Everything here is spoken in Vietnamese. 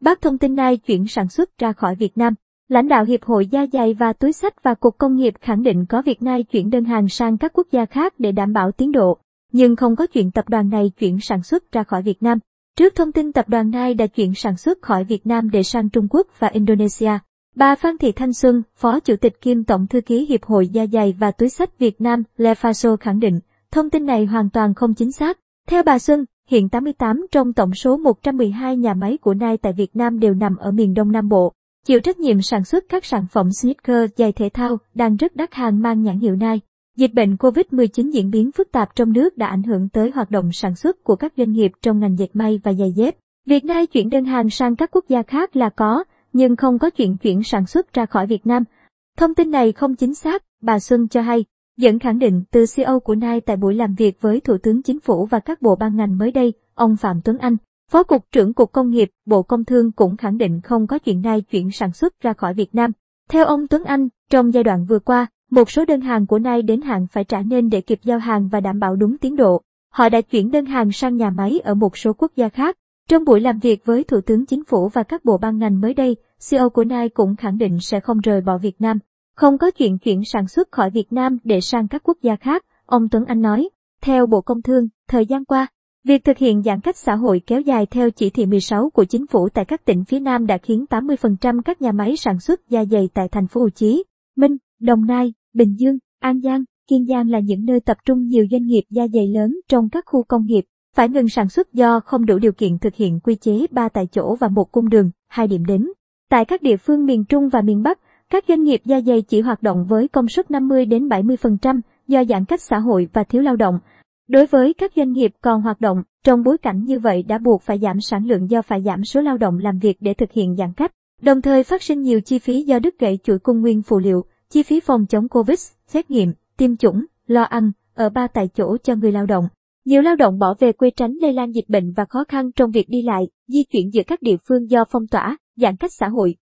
Bác thông tin này chuyển sản xuất ra khỏi Việt Nam. Lãnh đạo Hiệp hội Da dày và túi sách và Cục Công nghiệp khẳng định có Việt Nam chuyển đơn hàng sang các quốc gia khác để đảm bảo tiến độ, nhưng không có chuyện tập đoàn này chuyển sản xuất ra khỏi Việt Nam. Trước thông tin tập đoàn này đã chuyển sản xuất khỏi Việt Nam để sang Trung Quốc và Indonesia, bà Phan Thị Thanh Xuân, Phó Chủ tịch kiêm Tổng Thư ký Hiệp hội Da dày và túi sách Việt Nam, Lefaso khẳng định, thông tin này hoàn toàn không chính xác. Theo bà Xuân, hiện 88 trong tổng số 112 nhà máy của Nike tại Việt Nam đều nằm ở miền Đông Nam Bộ. Chịu trách nhiệm sản xuất các sản phẩm sneaker giày thể thao đang rất đắt hàng mang nhãn hiệu Nike. Dịch bệnh COVID-19 diễn biến phức tạp trong nước đã ảnh hưởng tới hoạt động sản xuất của các doanh nghiệp trong ngành dệt may và giày dép. Việc Nike chuyển đơn hàng sang các quốc gia khác là có, nhưng không có chuyện chuyển sản xuất ra khỏi Việt Nam. Thông tin này không chính xác, bà Xuân cho hay. Dẫn khẳng định từ CEO của Nike tại buổi làm việc với Thủ tướng Chính phủ và các bộ ban ngành mới đây, ông Phạm Tuấn Anh, Phó Cục trưởng Cục Công nghiệp, Bộ Công Thương cũng khẳng định không có chuyện Nike chuyển sản xuất ra khỏi Việt Nam. Theo ông Tuấn Anh, trong giai đoạn vừa qua, một số đơn hàng của Nike đến hạn phải trả nên để kịp giao hàng và đảm bảo đúng tiến độ. Họ đã chuyển đơn hàng sang nhà máy ở một số quốc gia khác. Trong buổi làm việc với Thủ tướng Chính phủ và các bộ ban ngành mới đây, CEO của Nike cũng khẳng định sẽ không rời bỏ Việt Nam. Không có chuyện chuyển sản xuất khỏi Việt Nam để sang các quốc gia khác, ông Tuấn Anh nói. Theo Bộ Công Thương, thời gian qua, việc thực hiện giãn cách xã hội kéo dài theo chỉ thị 16 của chính phủ tại các tỉnh phía Nam đã khiến 80% các nhà máy sản xuất da dày tại thành phố Hồ Chí Minh, Đồng Nai, Bình Dương, An Giang, Kiên Giang là những nơi tập trung nhiều doanh nghiệp da dày lớn trong các khu công nghiệp, phải ngừng sản xuất do không đủ điều kiện thực hiện quy chế 3 tại chỗ và một cung đường, hai điểm đến. Tại các địa phương miền Trung và miền Bắc, các doanh nghiệp da dày chỉ hoạt động với công suất 50 đến 70% do giãn cách xã hội và thiếu lao động. Đối với các doanh nghiệp còn hoạt động, trong bối cảnh như vậy đã buộc phải giảm sản lượng do phải giảm số lao động làm việc để thực hiện giãn cách, đồng thời phát sinh nhiều chi phí do đứt gãy chuỗi cung nguyên phụ liệu, chi phí phòng chống Covid, xét nghiệm, tiêm chủng, lo ăn, ở ba tại chỗ cho người lao động. Nhiều lao động bỏ về quê tránh lây lan dịch bệnh và khó khăn trong việc đi lại, di chuyển giữa các địa phương do phong tỏa, giãn cách xã hội.